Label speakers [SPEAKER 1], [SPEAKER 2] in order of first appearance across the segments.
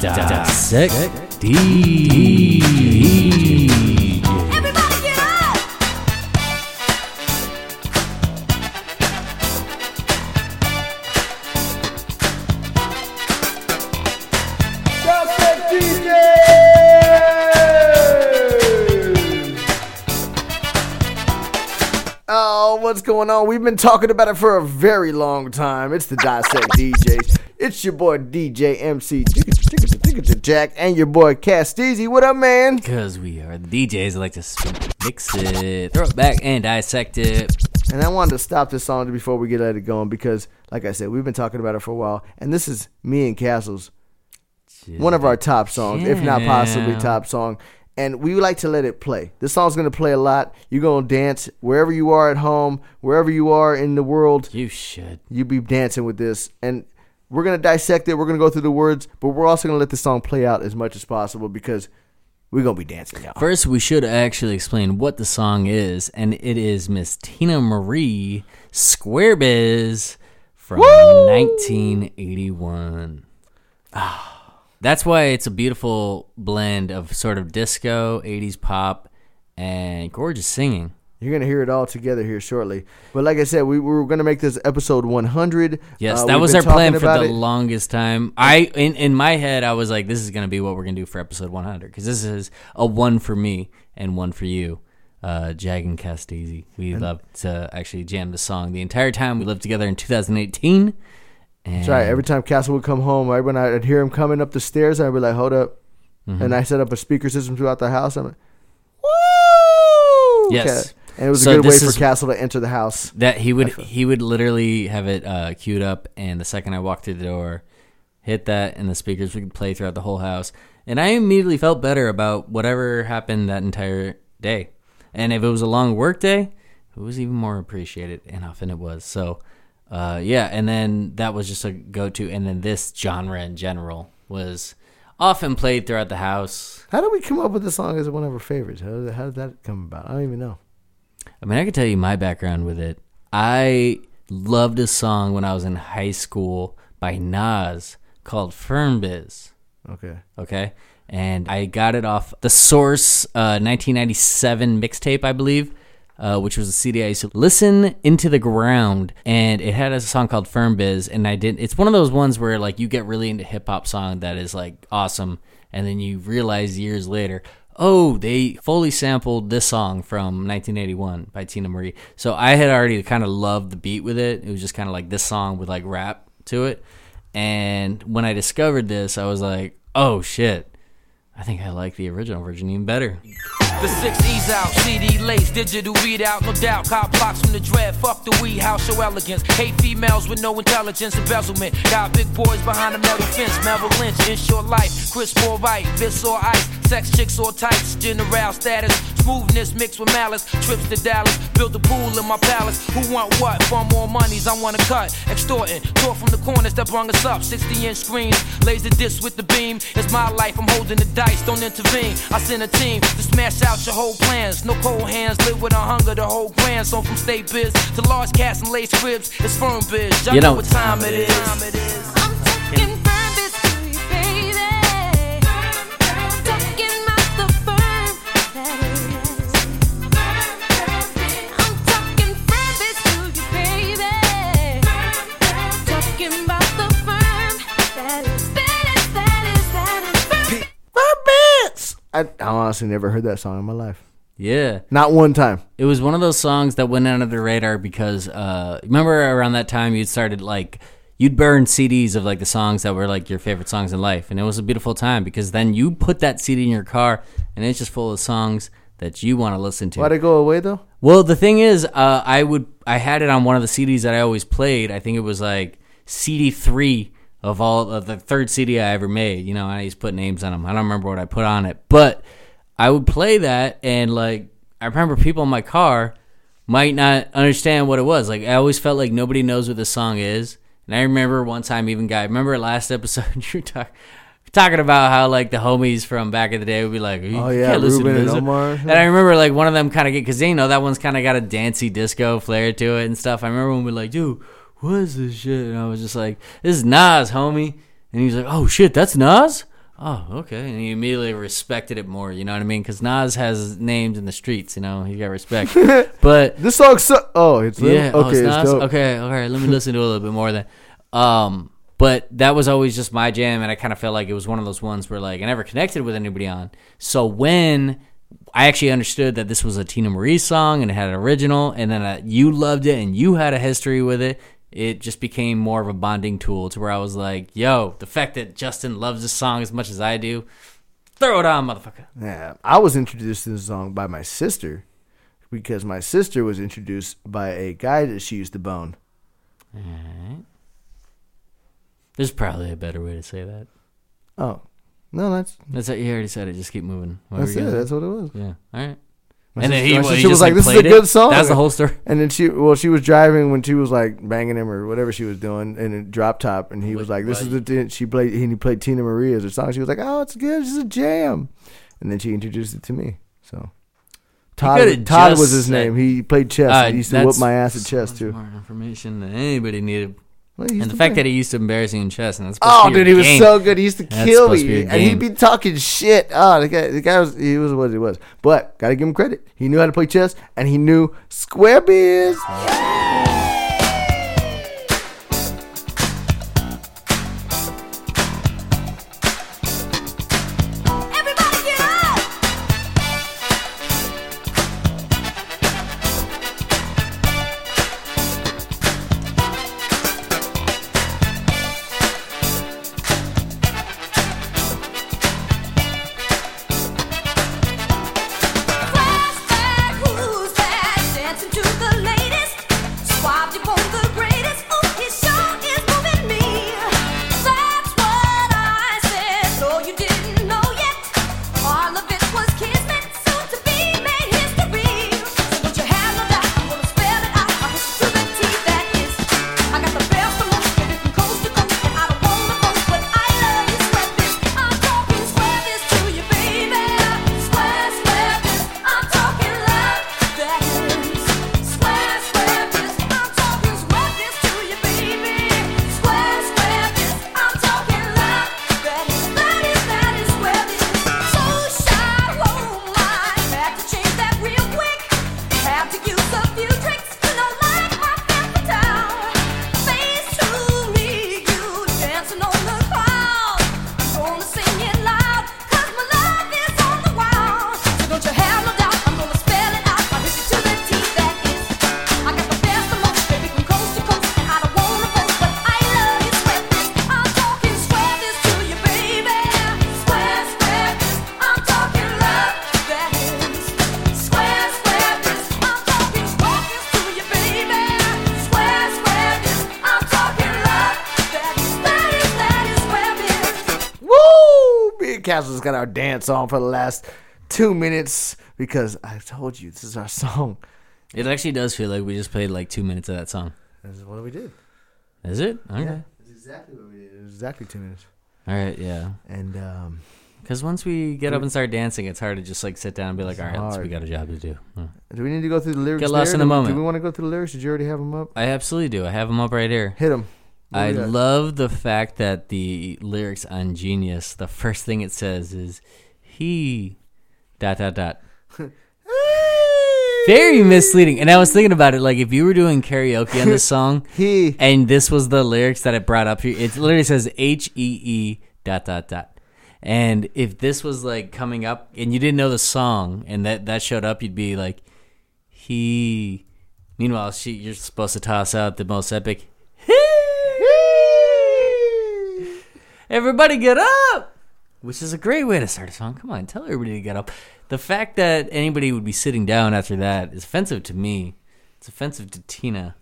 [SPEAKER 1] Dissect DJ.
[SPEAKER 2] Everybody get up!
[SPEAKER 3] Oh, what's going on? We've been talking about it for a very long time. It's the Dissect DJs. It's your boy DJ MC Jack and your boy Casteezy. What up, man?
[SPEAKER 1] Because we are DJs that like to mix it, throw it back, and dissect it.
[SPEAKER 3] And I wanted to stop this song before we get let it going because, like I said, we've been talking about it for a while. And this is me and Castle's one of our top songs, if not possibly top song. And we like to let it play. This song's gonna play a lot. You're gonna dance wherever you are at home, wherever you are in the world.
[SPEAKER 1] You should.
[SPEAKER 3] you be dancing with this and we're gonna dissect it we're gonna go through the words but we're also gonna let the song play out as much as possible because we're gonna be dancing y'all
[SPEAKER 1] First, we should actually explain what the song is, and it is Miss Teena Marie Square Biz from 1981. Ah, That's why it's a beautiful blend of sort of disco, 80s pop, and gorgeous singing.
[SPEAKER 3] You're gonna hear it all together here shortly but like i said we, we were gonna make this episode 100
[SPEAKER 1] Yes,
[SPEAKER 3] Uh,
[SPEAKER 1] that was our plan for the
[SPEAKER 3] it.
[SPEAKER 1] longest time. I in in my head, I was like, this is gonna be what we're gonna do for episode 100 because this is a one for me and one for you, uh, Jag and Casteezy. We love to actually jam the song the entire time we lived together in 2018. And
[SPEAKER 3] That's right every time castle would come home right when i'd hear him coming up the stairs i'd be like hold up
[SPEAKER 1] Mm-hmm.
[SPEAKER 3] and i set up a speaker system throughout the house i'm like woo
[SPEAKER 1] Yes.
[SPEAKER 3] And it was
[SPEAKER 1] So
[SPEAKER 3] a good way for castle to enter the house
[SPEAKER 1] that he would he would literally have it uh, queued up, and the second I walked through the door, hit that, and the speakers would play throughout the whole house, and I immediately felt better about whatever happened that entire day. And if it was a long work day, it was even more appreciated, and often it was. So, uh, yeah, and then that was just a go to, and then this genre in general was often played throughout the house.
[SPEAKER 3] how did we come up with this song as one of our favorites how did, how did that come about i don't even know
[SPEAKER 1] I mean, I could tell you my background with it. I loved a song when I was in high school by Nas called Firm Biz.
[SPEAKER 3] okay
[SPEAKER 1] Okay. And I got it off the Source uh, 1997 mixtape, I believe, uh, which was a CD I used to listen into the ground. And it had a song called Firm Biz. And I didn't, it's one of those ones where like you get really into hip hop song that is like awesome. And then you realize years later, oh, they fully sampled this song from 1981 by Teena Marie. So I had already kind of loved the beat with it. It was just kind of like this song with like rap to it. And when I discovered this, I was like, oh shit. I think I like the original version even better.
[SPEAKER 4] The six E's out, CD lace, digital readout, no doubt. Cop blocks from the dread, fuck the weed, house show elegance. Hate females with no intelligence, embezzlement. Got big boys behind a metal fence, Merrill Lynch, inshore life. Chris or right, this or ice, sex chicks or tights, general status. Smoothness mixed with malice, trips to Dallas, build a pool in my palace. Who want what? For more monies, I wanna cut. Extorting, talk from the corners that brung us up. 60 inch screens, laser disc with the beam. It's my life, I'm holding the dice, don't intervene. I send a team to smash out your whole plans. No cold hands, live with a hunger, the whole grand. So from state biz to large cats and lace cribs, it's firm biz. Y'all
[SPEAKER 1] You
[SPEAKER 4] know
[SPEAKER 1] know
[SPEAKER 4] what time it is.
[SPEAKER 2] I'm talking
[SPEAKER 3] I, I honestly never heard that song in my life.
[SPEAKER 1] Yeah.
[SPEAKER 3] Not one time.
[SPEAKER 1] It was one of those songs that went under the radar because uh remember around that time you'd started like you'd burn CDs of like the songs that were like your favorite songs in life and it was a beautiful time because then you put that CD in your car and it's just full of songs that you want to listen to.
[SPEAKER 3] Why'd it go away though?
[SPEAKER 1] Well, the thing is, uh, I would I had it on one of the CDs that I always played. I think it was like CD three of all of the third CD I ever made. You know, I used to put names on them. I don't remember what I put on it, but I would play that, and like I remember people in my car might not understand what it was. Like I always felt like nobody knows what this song is. And I remember one time even guy remember last episode you were talking talking about how like the homies from back in the day would be like,
[SPEAKER 3] Oh, yeah,
[SPEAKER 1] can't listen to
[SPEAKER 3] Ruben and. Omar.
[SPEAKER 1] And I remember like one of them kind of get because you know that one's kind of got a dancey disco flair to it and stuff. I remember when we were like, dude, what is this shit? And I was just like, this is Nas, homie. And he was like, oh shit, that's Nas. Oh, okay. And he immediately respected it more. You know what I mean? Because Nas has names in the streets. You know, he got respect. but
[SPEAKER 3] This song, so- oh, it's them?
[SPEAKER 1] yeah, oh,
[SPEAKER 3] okay,
[SPEAKER 1] it's
[SPEAKER 3] it's dope.
[SPEAKER 1] okay. All right, let me listen to it a little bit more then. Um, but that was always just my jam, and I kind of felt like it was one of those ones where like I never connected with anybody on. So when I actually understood that this was a Teena Marie song and it had an original, and then uh, you loved it and you had a history with it. It just became more of a bonding tool to where I was like, "Yo, the fact that Justin loves this song as much as I do, throw it on, motherfucker."
[SPEAKER 3] Yeah, I was introduced to the song by my sister because my sister was introduced by a guy that she used to bone. All right.
[SPEAKER 1] There's probably a better way to say that.
[SPEAKER 3] Oh, no, that's
[SPEAKER 1] That's it. You already said it. Just keep moving. What
[SPEAKER 3] that's it. That's what it was.
[SPEAKER 1] yeah. All right. And then he,
[SPEAKER 3] my
[SPEAKER 1] what, he
[SPEAKER 3] sister was like, "This is a
[SPEAKER 1] it?
[SPEAKER 3] good song."
[SPEAKER 1] That's the whole story.
[SPEAKER 3] And then she, well, she was driving when she was like banging him or whatever she was doing in a drop top, and he was like, "This is the." She played. He played Teena Marie as her song. She was like, "Oh, it's good. It's a jam," and then she introduced it to me. So Todd, Todd was his name. He played chess.
[SPEAKER 1] Uh,
[SPEAKER 3] he used to whoop my ass at chess too.
[SPEAKER 1] More information than anybody needed.
[SPEAKER 3] Well,
[SPEAKER 1] And the fact
[SPEAKER 3] play.
[SPEAKER 1] that he used to embarrass you in chess, and that's
[SPEAKER 3] Oh,
[SPEAKER 1] supposed to be
[SPEAKER 3] dude, he was
[SPEAKER 1] game.
[SPEAKER 3] so good. He used to
[SPEAKER 1] That's
[SPEAKER 3] kill me, and he'd be talking shit. Oh, the guy, the guy was he was what he was. But gotta give him credit. He knew how to play chess, and he knew square biz.
[SPEAKER 2] Got
[SPEAKER 3] our dance on for the last two minutes because I told you this is our song.
[SPEAKER 1] It actually does feel like we just played like two minutes of that song.
[SPEAKER 3] This is what we did.
[SPEAKER 1] Is it? Okay.
[SPEAKER 3] That's exactly what we did. It was exactly two minutes.
[SPEAKER 1] All right. Yeah.
[SPEAKER 3] And um,
[SPEAKER 1] Because once we get up and start dancing, it's hard to just like sit down and be like, all right, let's, we got a job to do. Hmm.
[SPEAKER 3] do we need to go through the lyrics?
[SPEAKER 1] Get lost
[SPEAKER 3] there?
[SPEAKER 1] in the
[SPEAKER 3] Do we-
[SPEAKER 1] moment.
[SPEAKER 3] Do we want to go through the lyrics? Did you already have them up?
[SPEAKER 1] I absolutely do. I have them up right here.
[SPEAKER 3] Hit them.
[SPEAKER 1] Oh, I love the fact that the lyrics on Genius, the first thing it says is he dot dot dot. Very misleading. And I was thinking about it, like if you were doing karaoke on this song,
[SPEAKER 3] He.
[SPEAKER 1] and this was the lyrics that it brought up here, it literally says H E E dot dot dot. And if this was like coming up and you didn't know the song and that that showed up, you'd be like, he. Meanwhile, she you're supposed to toss out the most epic. Everybody get up! Which is a great way to start a song. Come on, tell everybody to get up. The fact that anybody would be sitting down after that is offensive to me. It's offensive to Teena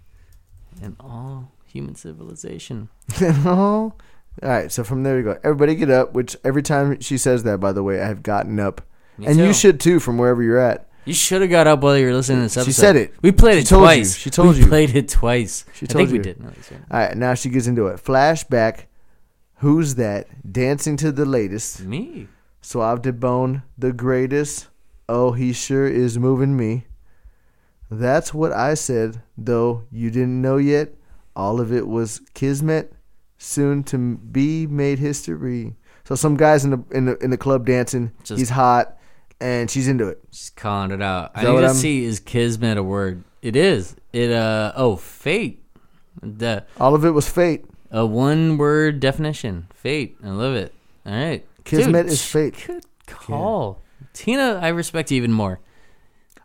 [SPEAKER 1] and all human civilization.
[SPEAKER 3] All right, so from there we go. Everybody get up, which every time she says that, by the way, I have gotten up.
[SPEAKER 1] Me
[SPEAKER 3] and
[SPEAKER 1] too.
[SPEAKER 3] you should too, from wherever you're at.
[SPEAKER 1] You should have got up while you were listening to this episode.
[SPEAKER 3] She said it.
[SPEAKER 1] We played
[SPEAKER 3] She
[SPEAKER 1] it
[SPEAKER 3] told you.
[SPEAKER 1] twice.
[SPEAKER 3] She told
[SPEAKER 1] we
[SPEAKER 3] you.
[SPEAKER 1] played it twice.
[SPEAKER 3] She told
[SPEAKER 1] I
[SPEAKER 3] told
[SPEAKER 1] think we did. No.
[SPEAKER 3] All right, now she gets into it. Flashback. Who's that? Dancing to the latest.
[SPEAKER 1] Me.
[SPEAKER 3] Suave de Bone, the greatest. Oh, he sure is moving me. That's what I said, though you didn't know yet. All of it was kismet, soon to be made history. So some guys in the in the in the club dancing.
[SPEAKER 1] Just-
[SPEAKER 3] he's hot, and she's into it.
[SPEAKER 1] She's calling it out. I
[SPEAKER 3] that
[SPEAKER 1] need to
[SPEAKER 3] I'm-
[SPEAKER 1] see is kismet a word? It is. It uh oh fate. The
[SPEAKER 3] All of it was fate.
[SPEAKER 1] A one word definition. Fate. I love it. All right.
[SPEAKER 3] Kismet
[SPEAKER 1] Dude,
[SPEAKER 3] is fate.
[SPEAKER 1] Good call. Teena, I respect you even more.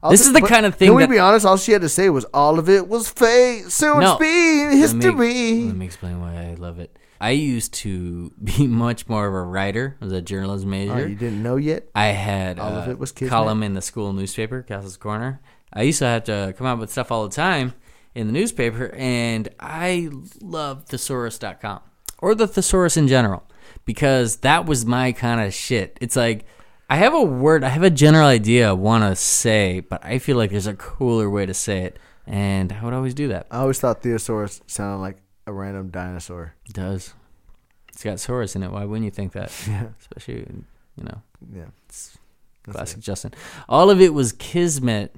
[SPEAKER 3] I'll
[SPEAKER 1] This
[SPEAKER 3] just-
[SPEAKER 1] is the kind of thing
[SPEAKER 3] Can we
[SPEAKER 1] that-
[SPEAKER 3] be honest? All she had to say was all of it was fate. So
[SPEAKER 1] No.
[SPEAKER 3] it's being
[SPEAKER 1] Let me-
[SPEAKER 3] history.
[SPEAKER 1] Let me explain why I love it. I used to be much more of a writer. I was a journalism oh, major.
[SPEAKER 3] Oh, you didn't know yet?
[SPEAKER 1] I had
[SPEAKER 3] All of
[SPEAKER 1] a
[SPEAKER 3] it was Kismet?
[SPEAKER 1] column in the school newspaper, Castle's Corner. I used to have to come up with stuff all the time in the newspaper, and I love thesaurus.com or the thesaurus in general because that was my kind of shit. It's like I have a word, I have a general idea I want to say, but I feel like there's a cooler way to say it, and I would always do that.
[SPEAKER 3] I always thought Theosaurus sounded like a random dinosaur.
[SPEAKER 1] It does. It's got saurus in it. Why wouldn't you think that?
[SPEAKER 3] Yeah.
[SPEAKER 1] Especially, you know,
[SPEAKER 3] Yeah.
[SPEAKER 1] classic Justin. All of it was kismet.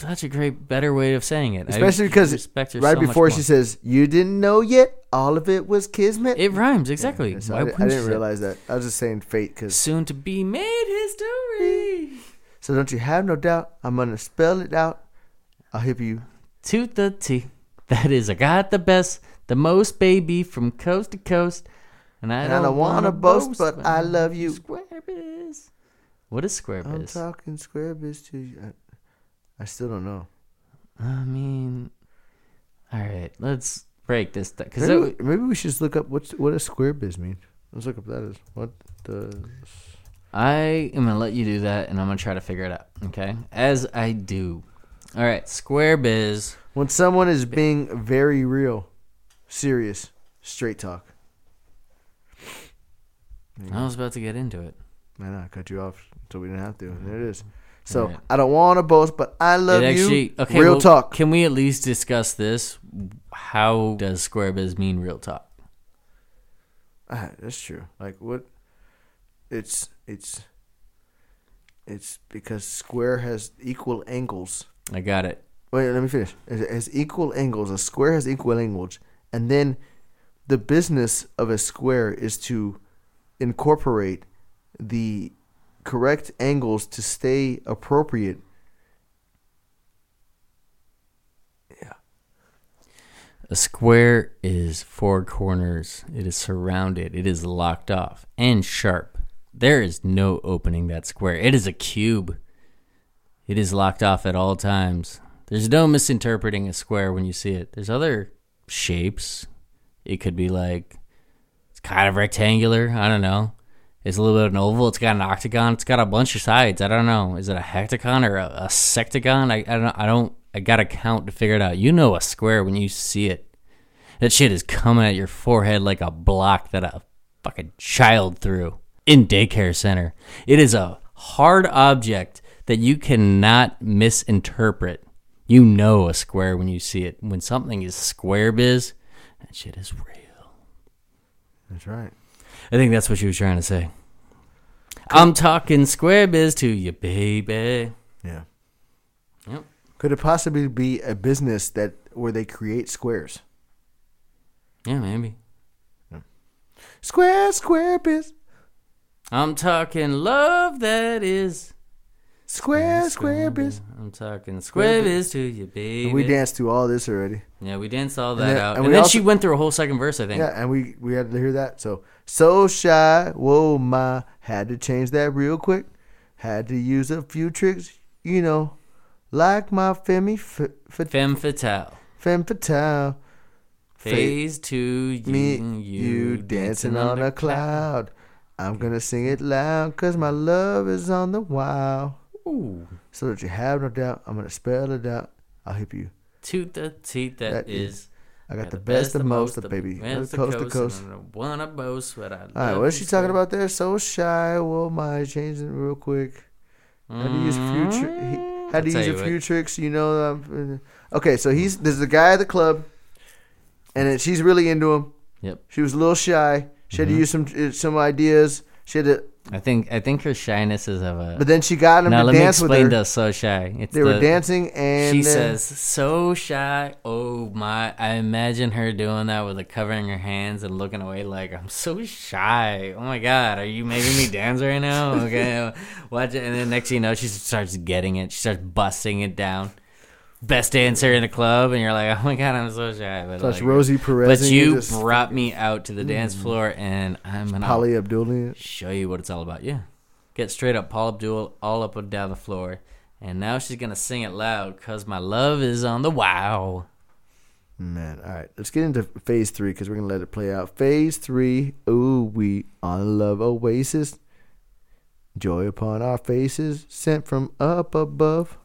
[SPEAKER 1] Such a great, better way of saying it. I
[SPEAKER 3] Especially because
[SPEAKER 1] respect her
[SPEAKER 3] right
[SPEAKER 1] so
[SPEAKER 3] before she says, You didn't know yet? All of it was kismet?
[SPEAKER 1] it rhymes exactly.
[SPEAKER 3] Yeah, so I, I didn't realize that. I was just saying fate because.
[SPEAKER 1] Soon to be made history.
[SPEAKER 3] So don't you have no doubt. I'm going to spell it out. I'll hip you.
[SPEAKER 1] To the T. That is, I got the best, the most, baby, from coast to coast. And I
[SPEAKER 3] And
[SPEAKER 1] don't,
[SPEAKER 3] don't want
[SPEAKER 1] wanna
[SPEAKER 3] to boast, but I love you.
[SPEAKER 1] Square biz. What is square
[SPEAKER 3] I'm talking square biz to you. I, I still don't know.
[SPEAKER 1] I mean, all right, let's break this down because
[SPEAKER 3] Maybe, maybe we should just look up what's what does square biz mean. Let's look up that is what does
[SPEAKER 1] I am gonna let you do that, and I'm gonna try to figure it out. Okay, as I do. All right, square biz.
[SPEAKER 3] when someone is being very real, serious, straight talk.
[SPEAKER 1] I was about to get into it.
[SPEAKER 3] Man, I cut you off so we didn't have to. There it is. So
[SPEAKER 1] Alright.
[SPEAKER 3] I don't want to boast, but I love
[SPEAKER 1] actually,
[SPEAKER 3] you.
[SPEAKER 1] okay.
[SPEAKER 3] real
[SPEAKER 1] well,
[SPEAKER 3] talk.
[SPEAKER 1] Can we at least discuss this? How does square biz mean real talk?
[SPEAKER 3] Ah, that's true. Like what? It's it's it's because square has equal angles.
[SPEAKER 1] I got it.
[SPEAKER 3] Wait, let me finish. It has equal angles. A square has equal angles, and then the business of a square is to incorporate the correct angles to stay appropriate. Yeah.
[SPEAKER 1] A square is four corners. It is surrounded. It is locked off and sharp. There is no opening that square. It is a cube. It is locked off at all times. There's no misinterpreting a square when you see it. There's other shapes. It could be like it's kind of rectangular. I don't know. It's a little bit of an oval. It's got an octagon. It's got a bunch of sides. I don't know. Is it a hectagon or a, a sectagon? I, I don't. I don't. I gotta count to figure it out. You know a square when you see it. That shit is coming at your forehead like a block that a fucking child threw in daycare center. It is a hard object that you cannot misinterpret. You know a square when you see it. When something is square biz, that shit is real.
[SPEAKER 3] That's right.
[SPEAKER 1] I think that's what she was trying to say. I'm talking square biz to you, baby.
[SPEAKER 3] Yeah.
[SPEAKER 1] Yep.
[SPEAKER 3] Could it possibly be a business that where they create squares?
[SPEAKER 1] Yeah, maybe.
[SPEAKER 3] Square, square biz.
[SPEAKER 1] I'm talking love that is
[SPEAKER 3] Square, square biz.
[SPEAKER 1] I'm talking square biz to you, baby.
[SPEAKER 3] And we danced through all this already.
[SPEAKER 1] Yeah, we danced all
[SPEAKER 3] And
[SPEAKER 1] that
[SPEAKER 3] then-
[SPEAKER 1] out,
[SPEAKER 3] and
[SPEAKER 1] and,
[SPEAKER 3] we
[SPEAKER 1] then
[SPEAKER 3] also-
[SPEAKER 1] she went through a whole second verse. I think.
[SPEAKER 3] Yeah, and we we had to hear that. So so shy, whoa my, had to change that real quick. Had to use a few tricks, you know, like my femi f- f-
[SPEAKER 1] Femme fatale.
[SPEAKER 3] femme fatale.
[SPEAKER 1] Phase two. You,
[SPEAKER 3] Me,
[SPEAKER 1] you,
[SPEAKER 3] you dancing on a cloud. I'm gonna sing it loud, cause my love is on the wild.
[SPEAKER 1] Ooh.
[SPEAKER 3] So that you have no doubt, I'm gonna spell it out. I'll hip you.
[SPEAKER 1] To the teeth that
[SPEAKER 3] That
[SPEAKER 1] is.
[SPEAKER 3] I got, the best, the most, the baby.
[SPEAKER 1] Best
[SPEAKER 3] coast to coast.
[SPEAKER 1] I don't wanna boast, but I
[SPEAKER 3] All right, what is she talking about there? So shy. Well, my changing it real quick. Had to use a few. Tri- he had
[SPEAKER 1] I'll
[SPEAKER 3] to use a few
[SPEAKER 1] what.
[SPEAKER 3] tricks. You know. Um, okay, so he's there's a guy at the club, and then she's really into him.
[SPEAKER 1] Yep.
[SPEAKER 3] She was a little shy. She had
[SPEAKER 1] Mm-hmm.
[SPEAKER 3] to use some uh, some ideas. She had to
[SPEAKER 1] I think I think her shyness is of a.
[SPEAKER 3] But then she got him
[SPEAKER 1] now
[SPEAKER 3] to
[SPEAKER 1] let me
[SPEAKER 3] dance with
[SPEAKER 1] explain
[SPEAKER 3] her.
[SPEAKER 1] the so shy. It's
[SPEAKER 3] They were dancing, and
[SPEAKER 1] she
[SPEAKER 3] then-
[SPEAKER 1] says so shy. Oh my! I imagine her doing that with like covering her hands and looking away, like I'm so shy. Oh my god, are you making me dance right now? Okay, watch it. And then next thing you know, she starts getting it. She starts busting it down. Best dancer in the club, and you're like, oh my god, I'm so shy. But
[SPEAKER 3] Plus
[SPEAKER 1] like,
[SPEAKER 3] Rosie Perez.
[SPEAKER 1] but you brought me out to the dance mm. floor, and I'm gonna
[SPEAKER 3] Paula Abdul.
[SPEAKER 1] show you what it's all about. Yeah. Get straight up Paula Abdul all up and down the floor. And now she's to sing it loud because my love is on the wow.
[SPEAKER 3] Man, all right. Let's get into phase three because we're gonna let it play out. Phase three. Ooh, we on love oasis. Joy upon our faces, sent from up above.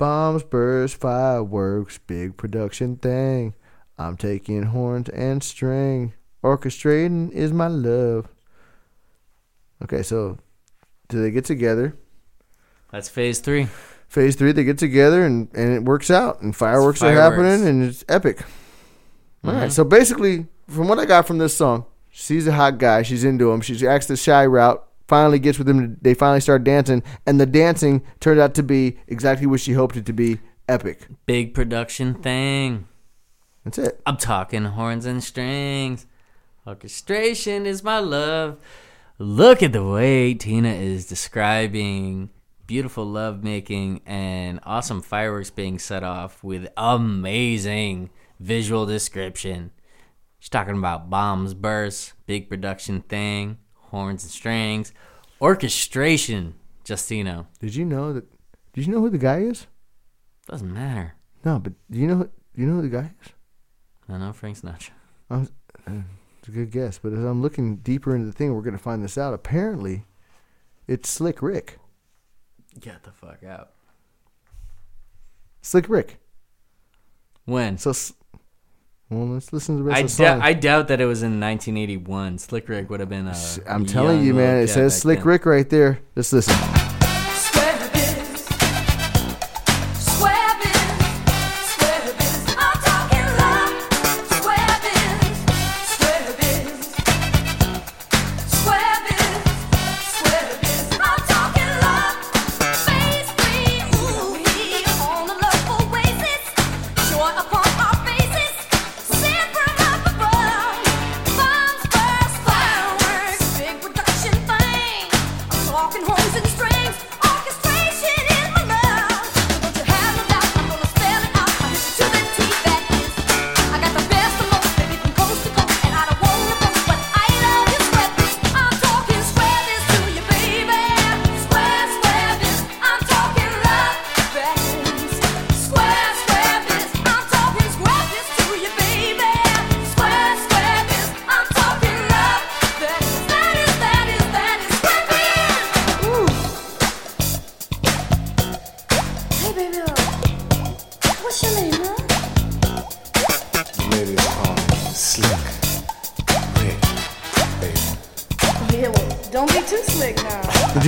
[SPEAKER 3] Bombs, burst, fireworks, big production thing. I'm taking horns and string. Orchestrating is my love. Okay, so do they get together?
[SPEAKER 1] That's phase three.
[SPEAKER 3] Phase three, they get together and, and it works out, and fireworks, are happening, and it's epic. All right, mm-hmm. so basically, from what I got from this song, she's a hot guy. She's into him. She acts the shy route. Finally gets with him. They finally start dancing, and the dancing turned out to be exactly what she hoped it to be. Epic.
[SPEAKER 1] Big production thing.
[SPEAKER 3] That's it.
[SPEAKER 1] I'm talking horns and strings. Orchestration is my love. Look at the way Teena is describing beautiful love making and awesome fireworks being set off with amazing visual description. She's talking about bombs burst, big production thing, horns and strings, orchestration. Justino.
[SPEAKER 3] Did you know that? Did you know who the guy is?
[SPEAKER 1] Doesn't matter.
[SPEAKER 3] No, but do you know? you know who the guy is?
[SPEAKER 1] I know Frank Sinatra.
[SPEAKER 3] I was, uh, it's a good guess, but as I'm looking deeper into the thing, we're gonna find this out. Apparently, it's Slick Rick.
[SPEAKER 1] Get the fuck out.
[SPEAKER 3] Slick Rick.
[SPEAKER 1] When?
[SPEAKER 3] So, well, let's listen to the rest
[SPEAKER 1] I,
[SPEAKER 3] of the song.
[SPEAKER 1] I doubt that it was in 1981. Slick Rick would have been a.
[SPEAKER 3] I'm telling you, man. It says Slick
[SPEAKER 1] then.
[SPEAKER 3] Rick right there. Let's listen.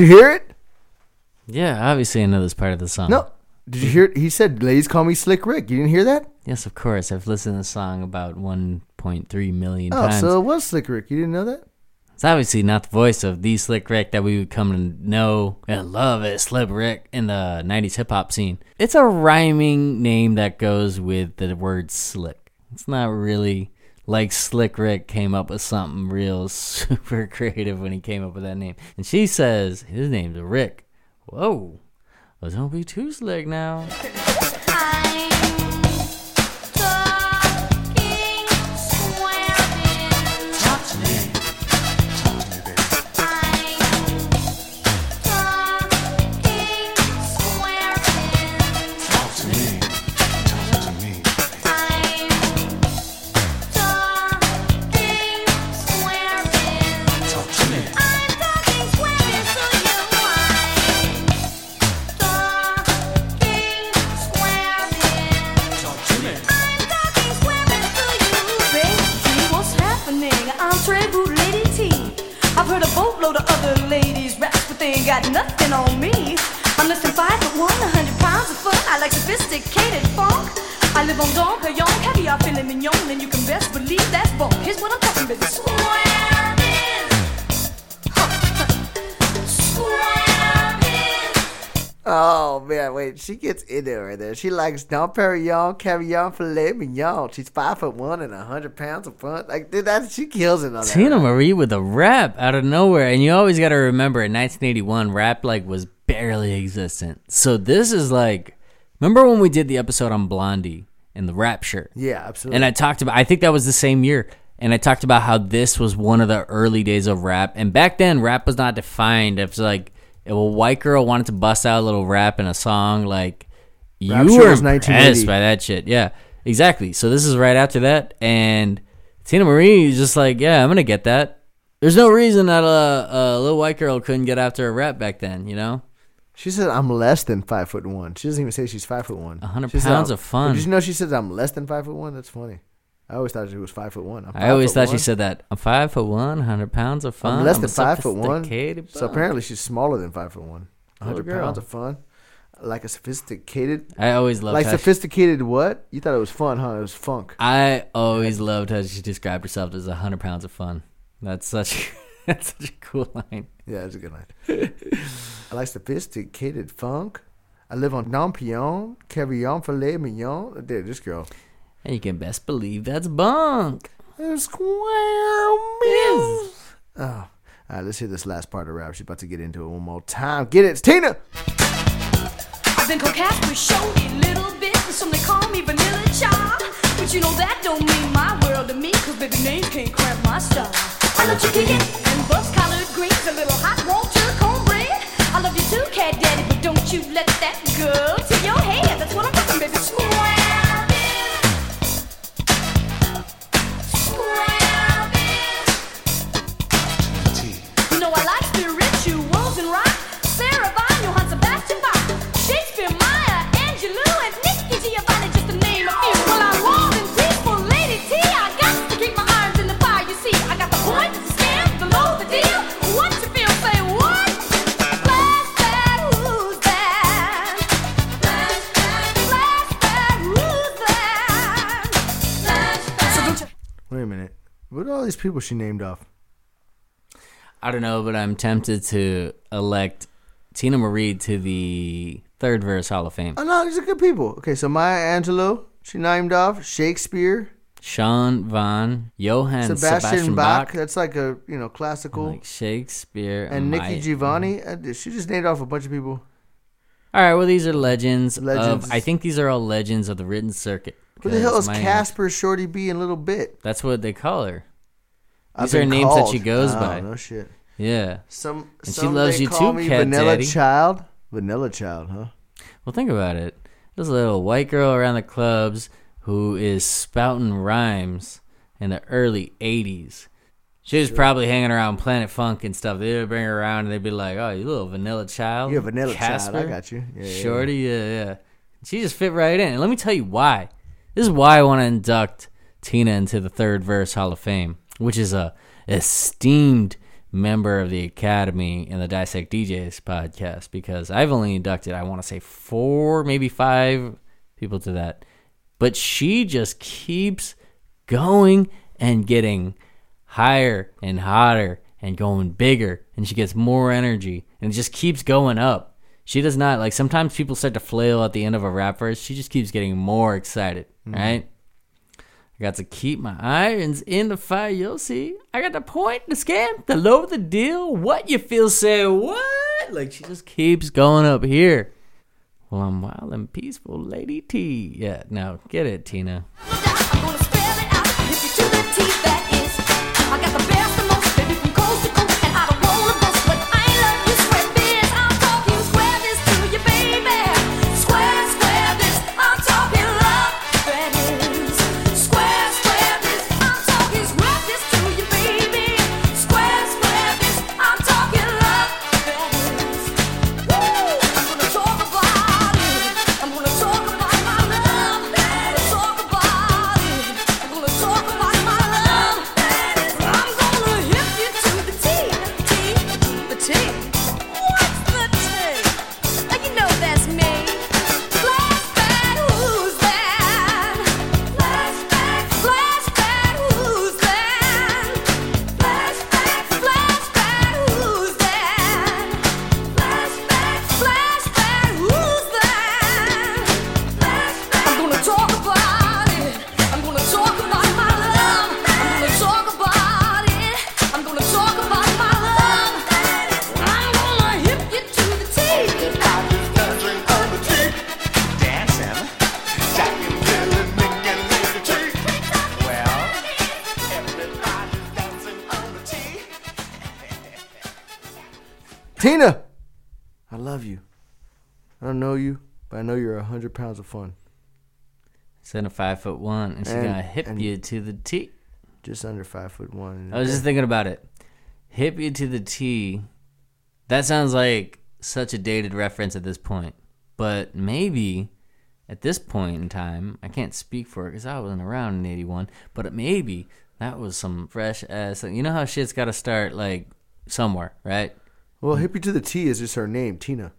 [SPEAKER 2] You
[SPEAKER 3] hear it?
[SPEAKER 1] Yeah, obviously I know this part of the song.
[SPEAKER 3] No. Did you hear it? He said, "Ladies call me Slick Rick." You didn't hear that?
[SPEAKER 1] Yes, of course. I've listened to the song about 1.3 million
[SPEAKER 3] Oh,
[SPEAKER 1] times.
[SPEAKER 3] Oh, so it was Slick Rick. You didn't know that?
[SPEAKER 1] It's obviously not the voice of the Slick Rick that we would come to know and love as Slick Rick in the 90s hip hop scene. It's a rhyming name that goes with the word slick. It's not really like Slick Rick came up with something real super creative when he came up with that name. And she says his name's Rick. Whoa. Well, don't be too slick now.
[SPEAKER 2] I'm Boot Lady T. I've heard a boatload of other ladies rap, but they ain't got nothing on me. I'm less than five foot one, a hundred pounds of fun. I like sophisticated funk. I live on Dom Perignon, caviar, filet mignon, and you can best believe that's bunk. Here's what I'm talking about.
[SPEAKER 3] Oh man, wait, she gets in there right there. She likes Dom Perignon, Caviar filet mignon. She's five foot one and a hundred pounds of fun. Like dude, that she kills it on.
[SPEAKER 1] Teena
[SPEAKER 3] rap.
[SPEAKER 1] Marie with a rap out of nowhere, and you always got to remember in 1981, rap like was barely existent. So this is like, remember when we did the episode on Blondie and the rap shirt?
[SPEAKER 3] Yeah, absolutely.
[SPEAKER 1] And I talked about, I think that was the same year. And I talked about how this was one of the early days of rap. And back then, rap was not defined. Was like, if a white girl wanted to bust out a little rap in a song, like, you
[SPEAKER 3] Rap
[SPEAKER 1] were impressed
[SPEAKER 3] 1980.
[SPEAKER 1] by that shit. Yeah, exactly. So this is right after that. And Teena Marie is just like, yeah, I'm going to get that. There's no reason that a, a little white girl couldn't get after a rap back then, you know?
[SPEAKER 3] She said I'm less than five foot one. She doesn't even say she's five foot one.
[SPEAKER 1] A hundred
[SPEAKER 3] said,
[SPEAKER 1] pounds of fun.
[SPEAKER 3] Did you know she says I'm less than five foot one? That's funny. I always thought she was five foot one.
[SPEAKER 1] I always thought she said that. I'm five foot one, hundred pounds of fun.
[SPEAKER 3] I'm less than five foot one.
[SPEAKER 1] sophisticated
[SPEAKER 3] So apparently she's smaller than five foot one. Hundred pounds of fun. Like a sophisticated.
[SPEAKER 1] I always loved
[SPEAKER 3] Like
[SPEAKER 1] how she-
[SPEAKER 3] sophisticated what? You thought it was fun, huh? It was funk.
[SPEAKER 1] I always loved how she described herself as hundred pounds of fun. That's such that's such a cool line.
[SPEAKER 3] Yeah, it's a good line. I like sophisticated funk. I live on Nampion, Caviar filet mignon. Dude, this girl.
[SPEAKER 1] And you can best believe that's bunk.
[SPEAKER 3] Square meals. Oh. All right, let's hear this last part of rap. She's about to get into it one more time. Get it, it's Teena.
[SPEAKER 2] I've been called Casper, Shorty little bit, and some they call me Vanilla Child. But you know that don't mean my world to me, cause baby names can't cramp my style. I love chicken and bus collared greens, a little hot water cornbread. I love you too, cat daddy, but don't you let that go to your head. That's what I'm talking, baby. Square
[SPEAKER 3] people she named off?
[SPEAKER 1] I don't know, but I'm tempted to elect Teena Marie to the third verse Hall of Fame.
[SPEAKER 3] Oh no, these are good people. Okay, so Maya Angelou, she named off Shakespeare,
[SPEAKER 1] Sean Von, Johann
[SPEAKER 3] Sebastian,
[SPEAKER 1] Sebastian,
[SPEAKER 3] Bach.
[SPEAKER 1] Bach,
[SPEAKER 3] That's like a you know classical.
[SPEAKER 1] like Shakespeare,
[SPEAKER 3] and Nikki Giovanni. Uh, She just named off a bunch of people.
[SPEAKER 1] All right, well these are legends.
[SPEAKER 3] Legends.
[SPEAKER 1] Of, I think these are all legends of the written circuit.
[SPEAKER 3] Who the hell is Casper, Shorty B, and Little Bit?
[SPEAKER 1] That's what they call her.
[SPEAKER 3] I've
[SPEAKER 1] These are names that she goes
[SPEAKER 3] Oh,
[SPEAKER 1] by.
[SPEAKER 3] No shit.
[SPEAKER 1] Yeah.
[SPEAKER 3] Some
[SPEAKER 1] And she loves you too,
[SPEAKER 3] me
[SPEAKER 1] Cat
[SPEAKER 3] Vanilla
[SPEAKER 1] Daddy.
[SPEAKER 3] Child. Vanilla Child, huh?
[SPEAKER 1] Well, think about it. This little white girl around the clubs who is spouting rhymes in the early 80s. She was probably hanging around Planet Funk and stuff. They would bring her around and they'd be like, oh, you little vanilla child.
[SPEAKER 3] You're a vanilla child. I
[SPEAKER 1] Casper?
[SPEAKER 3] got you. Yeah, yeah,
[SPEAKER 1] Shorty, yeah, yeah. She just fit right in. And let me tell you why. This is why I want to induct Teena into the third verse Hall of Fame, which is a esteemed member of the Academy and the Dissect DJs podcast because I've only inducted, I want to say four, maybe five people to that. But she just keeps going and getting higher and hotter and going bigger and she gets more energy and it just keeps going up. She does not like sometimes people start to flail at the end of a rap verse. She just keeps getting more excited, mm-hmm. right? I got to keep my irons in the fire. You'll see. I got the point, the scam, the low, the deal. What you feel, say what? Like she just keeps going up here. Well, I'm wild and peaceful, Lady T. Yeah, now get it,
[SPEAKER 2] Teena. Teena, I love you.
[SPEAKER 3] I don't know you, but I know you're a hundred pounds of fun.
[SPEAKER 1] Instead of five foot one, and she's
[SPEAKER 3] And-
[SPEAKER 1] gonna hip you to the T.
[SPEAKER 3] Just under five foot one.
[SPEAKER 1] I was just thinking about it. Hip you to the T. That sounds like such a dated reference at this point. But maybe at this point in time, I can't speak for it because I wasn't around in 81, but maybe that was some fresh ass. You know how shit's got to start like somewhere, right?
[SPEAKER 3] Well, hippie to the T is just her name, Teena.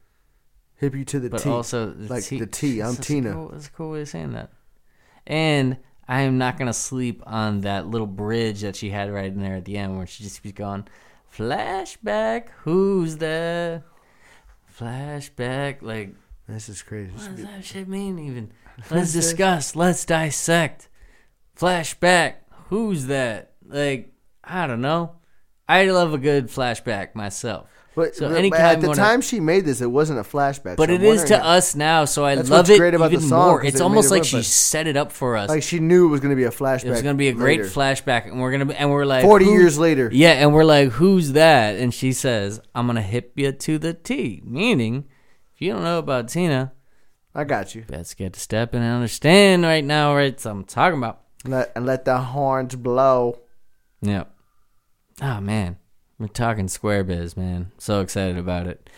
[SPEAKER 3] Hippie to the T
[SPEAKER 1] But
[SPEAKER 3] T.
[SPEAKER 1] also, the
[SPEAKER 3] like
[SPEAKER 1] T-
[SPEAKER 3] the T. I'm
[SPEAKER 1] that's a
[SPEAKER 3] Teena.
[SPEAKER 1] cool- That's a cool way of saying that. And I am not gonna sleep on that little bridge that she had right in there at the end, where she just keeps going, "Flashback, who's that? Flashback, like
[SPEAKER 3] This is crazy.
[SPEAKER 1] What does that shit mean? Even let's discuss, let's dissect. Flashback, who's that? Like I don't know. I love a good flashback myself.
[SPEAKER 3] But,
[SPEAKER 1] So
[SPEAKER 3] but at the
[SPEAKER 1] wanna-
[SPEAKER 3] time she made this, it wasn't a flashback.
[SPEAKER 1] But
[SPEAKER 3] so
[SPEAKER 1] it to
[SPEAKER 3] how-
[SPEAKER 1] us now, so I love it
[SPEAKER 3] great about the
[SPEAKER 1] even
[SPEAKER 3] song,
[SPEAKER 1] more. It's
[SPEAKER 3] it
[SPEAKER 1] almost
[SPEAKER 3] it
[SPEAKER 1] like she set it up for us.
[SPEAKER 3] Like she knew it was going to be a flashback.
[SPEAKER 1] it was going to be a great
[SPEAKER 3] later.
[SPEAKER 1] flashback, and we're gonna be, and we're like
[SPEAKER 3] 40 years later.
[SPEAKER 1] Yeah, and we're like, who's that? And she says, I'm gonna hip you to the T. Meaning, if you don't know about Teena,
[SPEAKER 3] I got you.
[SPEAKER 1] let's get to step and understand right now, right? So I'm talking about.
[SPEAKER 3] Let, and let the horns blow.
[SPEAKER 1] Yep. Oh man, we're talking Square Biz, man. So excited about it.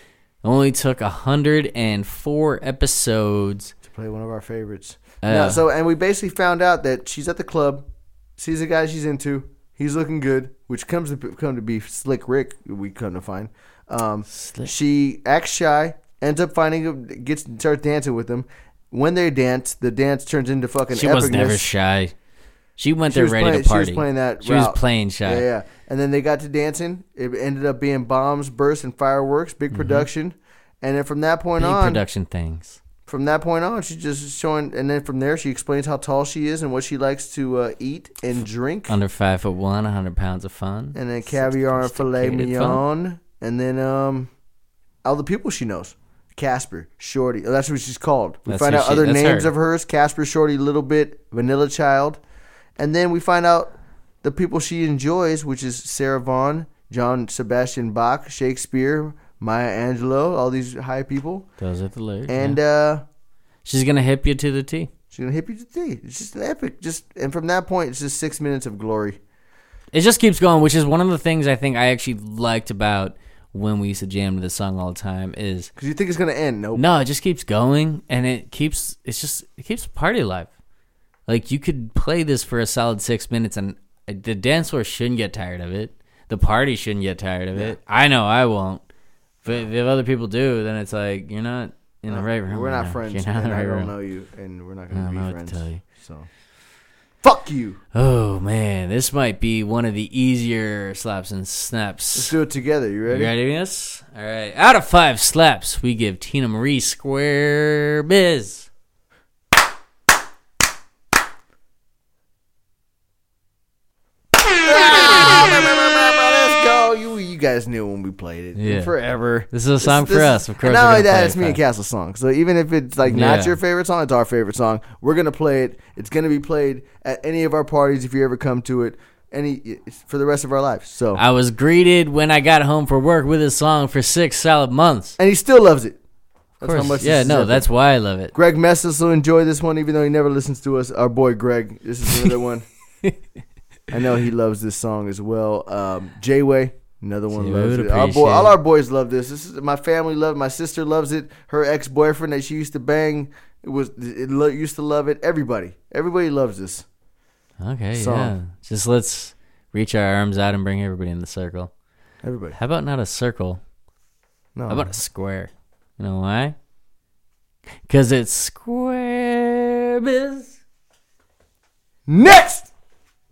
[SPEAKER 1] Only took 104 episodes.
[SPEAKER 3] to play one of our favorites.
[SPEAKER 1] Uh,
[SPEAKER 3] No, so and we basically found out that she's at the club, sees a guy she's into. He's looking good, which comes to come to be Slick Rick. We come to find. Um,
[SPEAKER 1] Slick.
[SPEAKER 3] She acts shy, ends up finding him, gets starts dancing with him. When they dance, the dance turns into fucking.
[SPEAKER 1] She was never shy. She went
[SPEAKER 3] She
[SPEAKER 1] there ready
[SPEAKER 3] playing-
[SPEAKER 1] to party.
[SPEAKER 3] She was playing that.
[SPEAKER 1] She was playing shy.
[SPEAKER 3] Yeah, yeah. And then they got to dancing. It ended up being bombs, bursts, and fireworks. Big production. And then from that point
[SPEAKER 1] Mm-hmm. Big
[SPEAKER 3] on,
[SPEAKER 1] production things.
[SPEAKER 3] from that point on, she's just showing. And then from there, she explains how tall she is and what she likes to uh, eat and drink.
[SPEAKER 1] Under five foot one, 100 pounds of fun.
[SPEAKER 3] and then caviar and filet
[SPEAKER 1] Sophisticated fun.
[SPEAKER 3] mignon. And then um, all the people she knows. Casper, Shorty. Oh, that's what she's called. We
[SPEAKER 1] That's
[SPEAKER 3] find
[SPEAKER 1] who
[SPEAKER 3] out
[SPEAKER 1] she-
[SPEAKER 3] other
[SPEAKER 1] that's
[SPEAKER 3] names
[SPEAKER 1] her.
[SPEAKER 3] of hers. Casper, Shorty, Little Bit, Vanilla Child. And then we find out the people she enjoys, which is Sarah Vaughan, John Sebastian Bach, Shakespeare, Maya Angelou, all these high people.
[SPEAKER 1] Those are the lyrics.
[SPEAKER 3] And
[SPEAKER 1] yeah.
[SPEAKER 3] uh,
[SPEAKER 1] she's gonna hip you to the T.
[SPEAKER 3] she's gonna hit you to the tea. It's just an epic. Just and from that point, it's just six minutes of glory.
[SPEAKER 1] It just keeps going, which is one of the things I think I actually liked about when we used to jam to this song all the time. Is
[SPEAKER 3] Because you think it's gonna end. Nope.
[SPEAKER 1] no, it just keeps going, and it keeps it's just it keeps the party alive. Like you could play this for a solid six minutes, and the dance floor shouldn't get tired of it. The party shouldn't get tired of it. I know I won't. But if other people do, then it's like you're not in the uh, right room.
[SPEAKER 3] We're
[SPEAKER 1] right
[SPEAKER 3] not
[SPEAKER 1] now.
[SPEAKER 3] friends,
[SPEAKER 1] You're not in
[SPEAKER 3] and
[SPEAKER 1] the
[SPEAKER 3] I
[SPEAKER 1] right
[SPEAKER 3] don't
[SPEAKER 1] room.
[SPEAKER 3] know you, and we're not gonna be friends.
[SPEAKER 1] tell you.
[SPEAKER 3] So, fuck you.
[SPEAKER 1] Oh man, this might be one of the easier slaps and snaps.
[SPEAKER 3] Let's do it together. You ready?
[SPEAKER 1] You ready, Venus? All right. Out of five slaps, we give Teena Marie square biz.
[SPEAKER 3] Let's go. You you guys knew when we played it.
[SPEAKER 1] Yeah.
[SPEAKER 3] Forever.
[SPEAKER 1] This is a song for us. Of course,
[SPEAKER 3] not only that,
[SPEAKER 1] play
[SPEAKER 3] it's
[SPEAKER 1] it
[SPEAKER 3] me and. Castle's song. So even if it's like not
[SPEAKER 1] Yeah.
[SPEAKER 3] your favorite song, it's our favorite song. We're gonna play it. It's gonna be played at any of our parties if you ever come to it. Any for the rest of our lives. So
[SPEAKER 1] I was greeted when I got home from work with this song for six solid months.
[SPEAKER 3] and he still loves it.
[SPEAKER 1] Of
[SPEAKER 3] That's how much.
[SPEAKER 1] yeah, no, that's why I love it.
[SPEAKER 3] Greg Messis will enjoy this one, even though he never listens to us. Our boy Greg, this is another one. I know he loves this song as well. Um, J Way, another one
[SPEAKER 1] J-Way
[SPEAKER 3] loves it. Our boy, all our boys love this. This is my family love. My sister loves it. Her ex boyfriend that she used to bang, it was it lo- used to love it. Everybody, everybody loves this.
[SPEAKER 1] Okay,
[SPEAKER 3] Song.
[SPEAKER 1] yeah. Just let's reach our arms out and bring everybody in the circle.
[SPEAKER 3] Everybody.
[SPEAKER 1] How about not a circle?
[SPEAKER 3] No,
[SPEAKER 1] How about a square? You know why? Because it's square biz.
[SPEAKER 3] next?